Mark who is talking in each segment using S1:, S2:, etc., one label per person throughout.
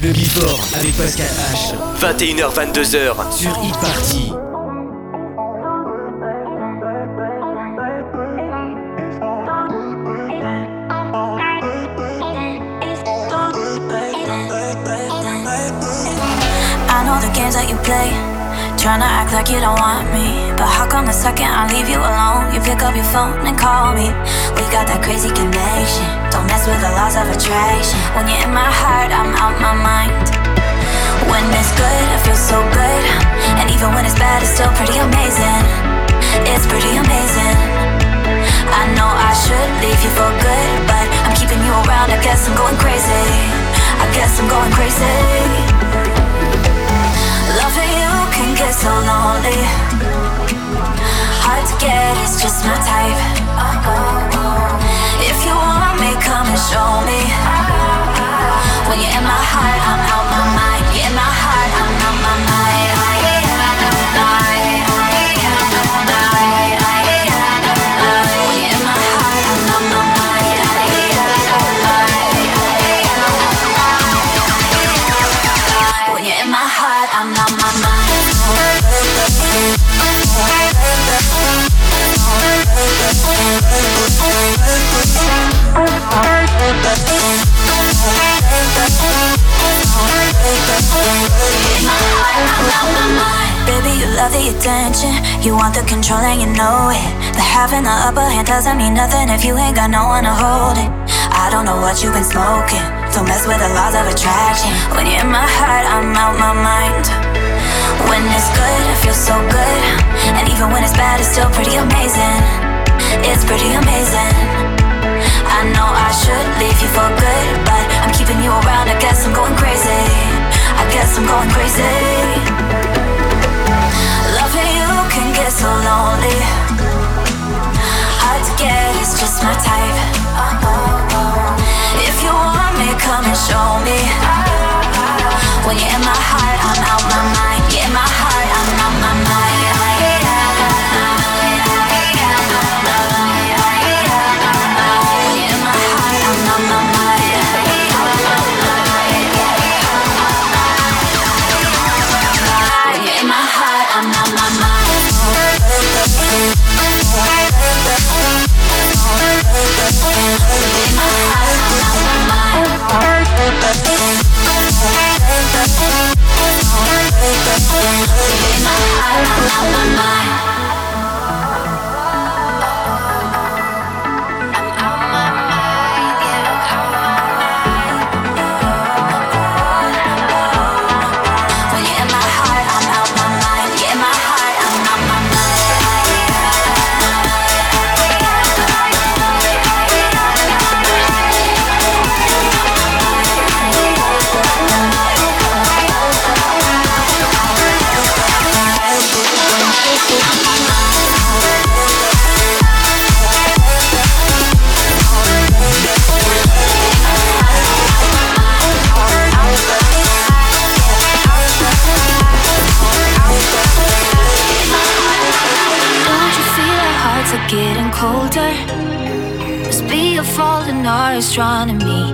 S1: Le Before avec Pascal H.
S2: 21h, 22h.
S1: Sur Hit Party.
S3: I know the games that you play. Trying to act like you don't want me. But how come the second I leave you alone, you pick up your phone and call me? We got that crazy connection. Don't with the laws of attraction. When you're in my heart, I'm out my mind. When it's good, I feel so good. And even when it's bad, it's still pretty amazing. It's pretty amazing. I know I should leave you for good, but I'm keeping you around. I guess I'm going crazy. I guess I'm going crazy. Loving you can get so lonely. Hard to get, it's just my type. If you want me, come and show me. When you're in my heart, I'm out my mind. You're in my heart, I'm out my mind. Baby, you love the attention. You want the control and you know it. The having the upper hand doesn't mean nothing if you ain't got no one to hold it. I don't know what you've been smoking. Don't mess with the laws of attraction. When you're in my heart, I'm out my mind. When it's good, I feel so good. And even when it's bad, it's still pretty amazing. It's pretty amazing. I know I should leave you for good, but I'm keeping you around. I guess I'm going crazy. Guess I'm going crazy. Loving you can get so lonely. Hard to get, it's just my type. If you want me, come and show me. When you're in my heart, I'm out my mind. You're in my heart, I'm out my mind. My mind astronomy.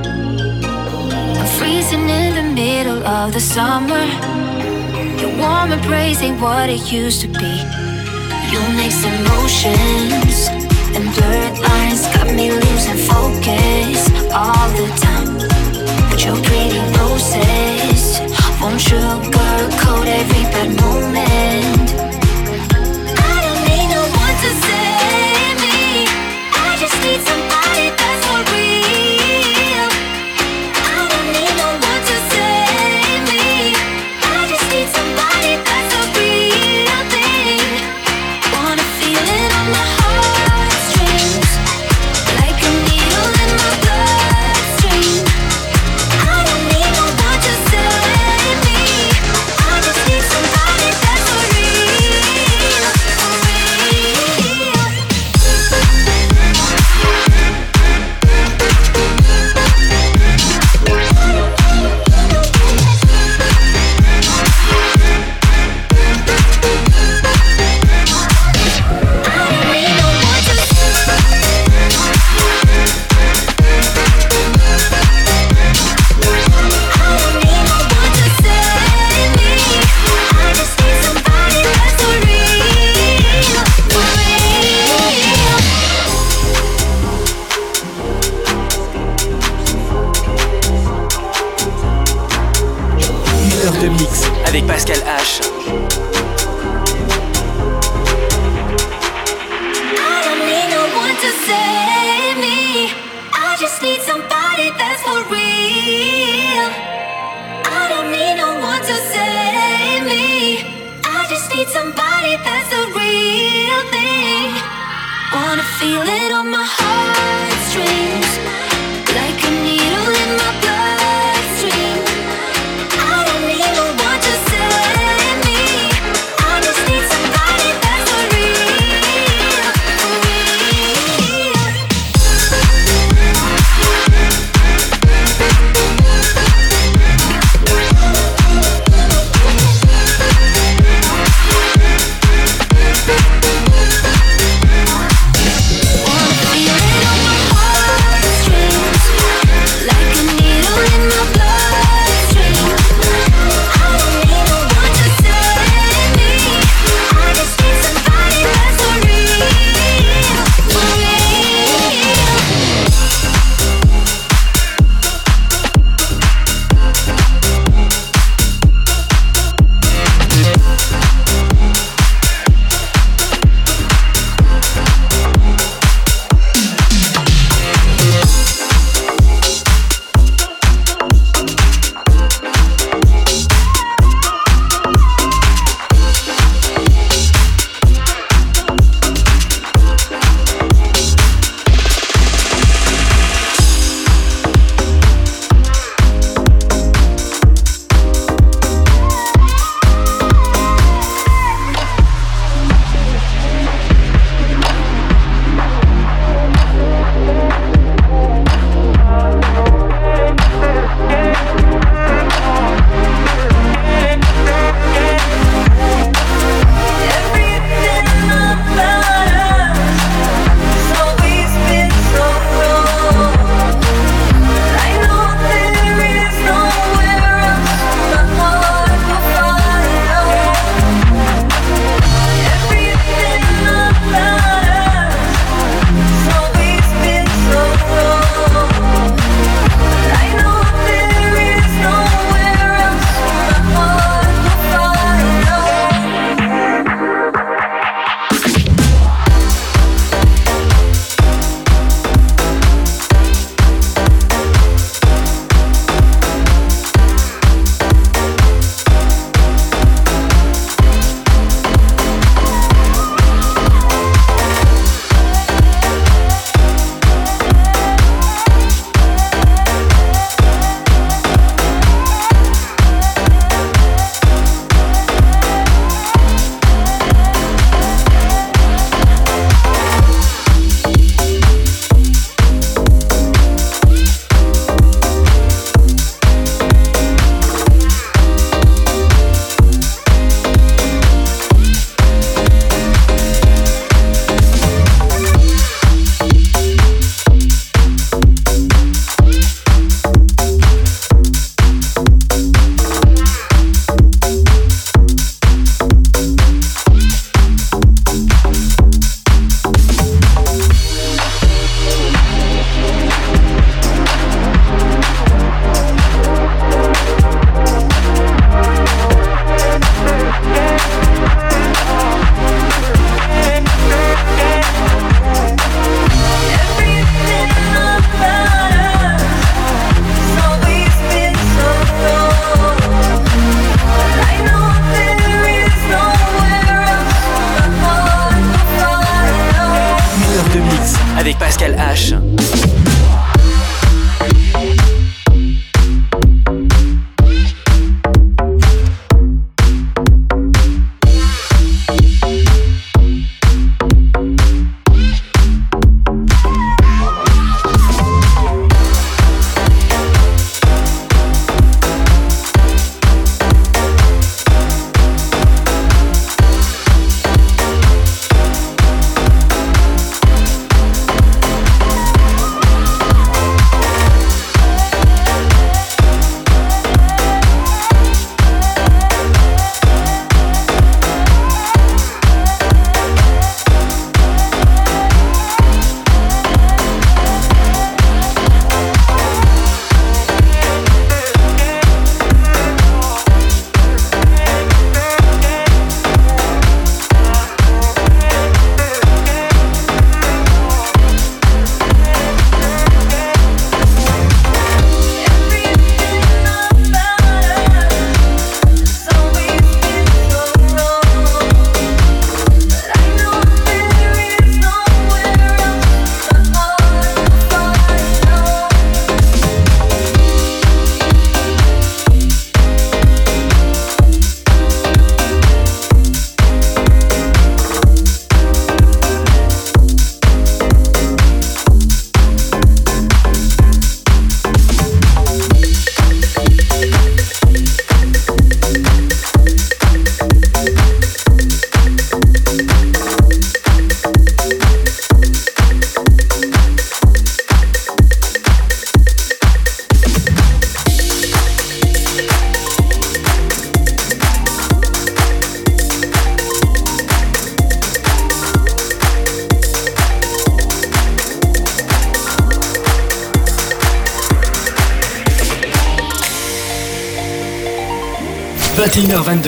S3: I'm freezing in the middle of the summer. Your warm embrace ain't what it used to be. You mix emotions and blurred lines got me losing focus all the time. But your pretty roses won't sugarcoat every bad moment. Need somebody feel it on my heartstrings,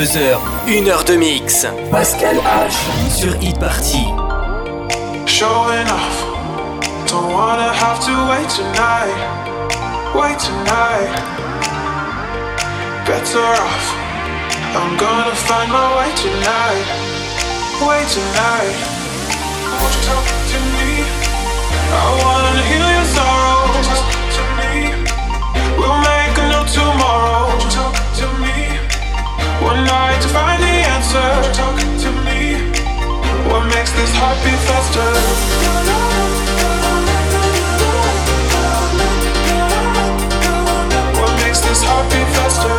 S2: 22h,
S3: 1h de mix.
S2: Pascal H. Sur Hit Party.
S4: Show enough. Don't wanna have to wait tonight. Wait tonight. Better off. I'm gonna find my way tonight. Way tonight. Won't you talk to me? I wanna heal your sorrow. try to find the answer. Talk to me. What makes this heart beat faster? What makes this heart beat faster?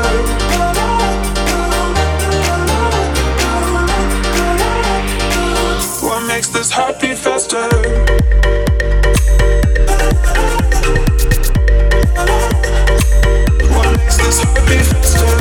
S4: What makes this heart beat faster. What makes this heart beat faster?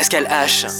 S3: Pascal H.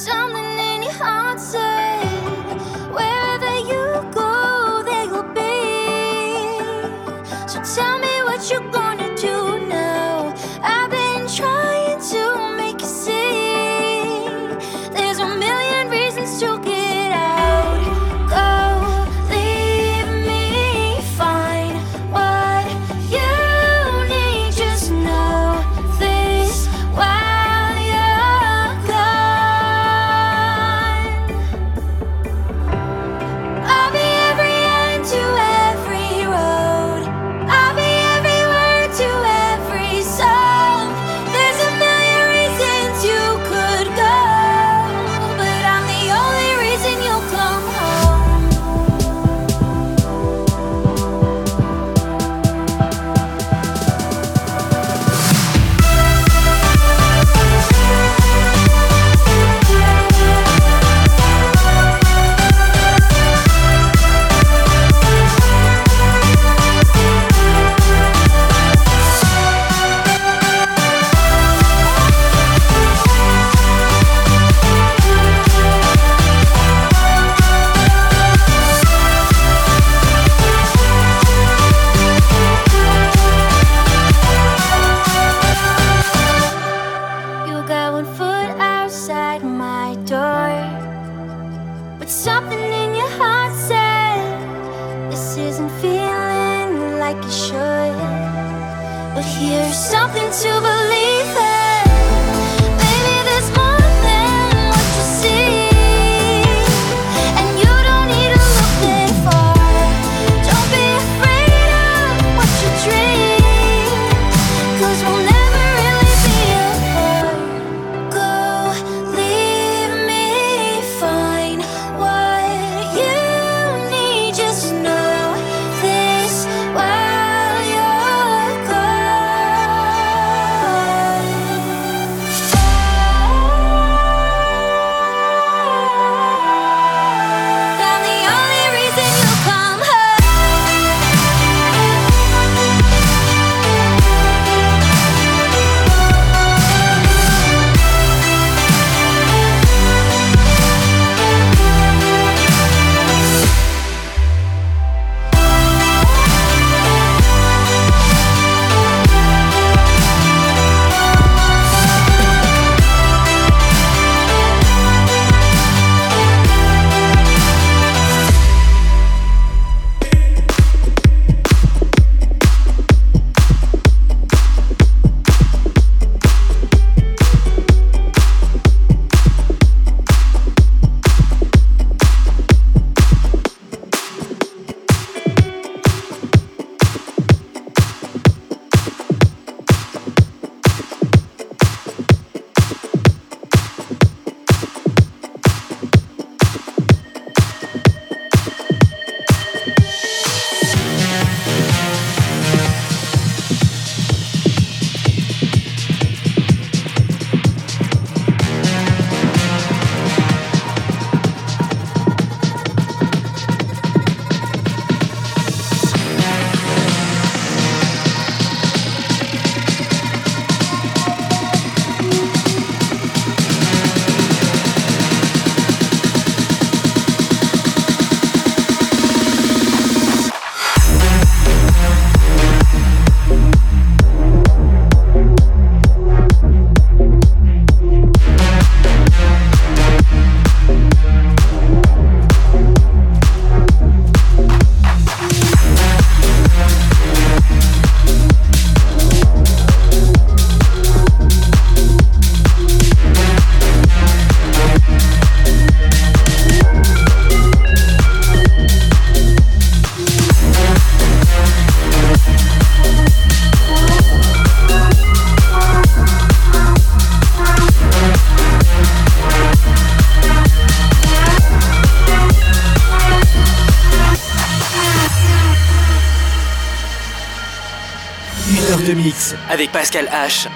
S2: avec Pascal H.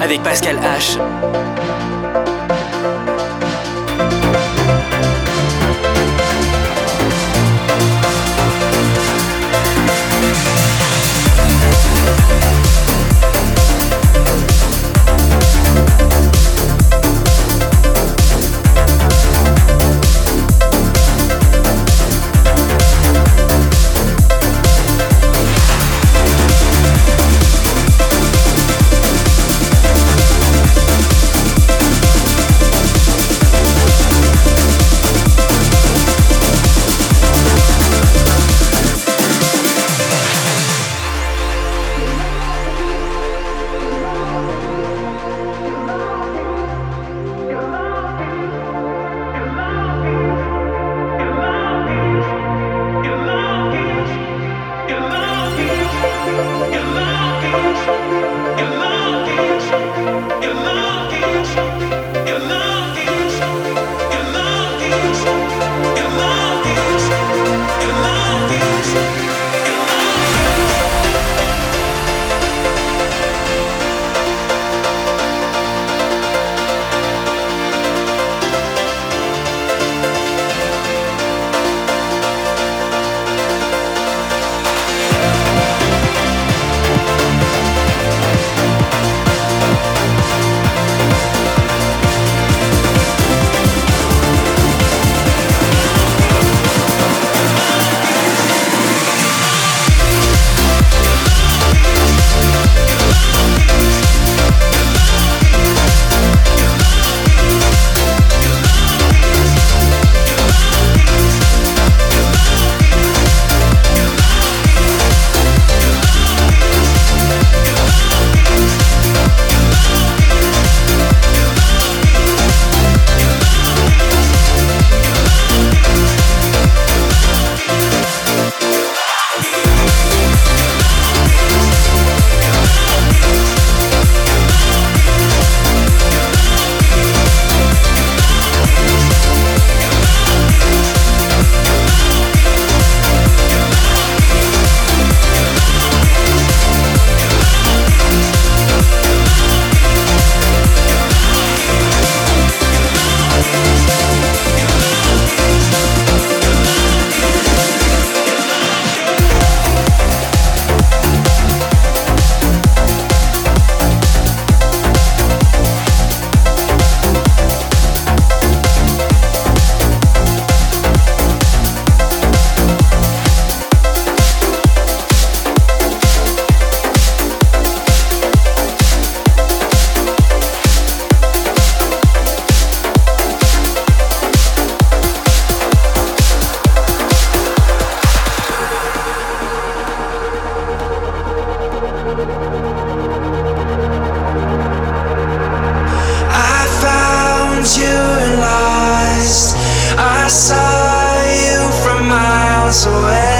S1: avec Pascal H.
S5: saw you from
S1: miles away.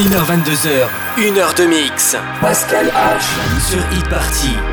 S2: 21h22h, 1h de mix.
S1: Pascal H. Sur e Party.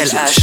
S2: Pascal H.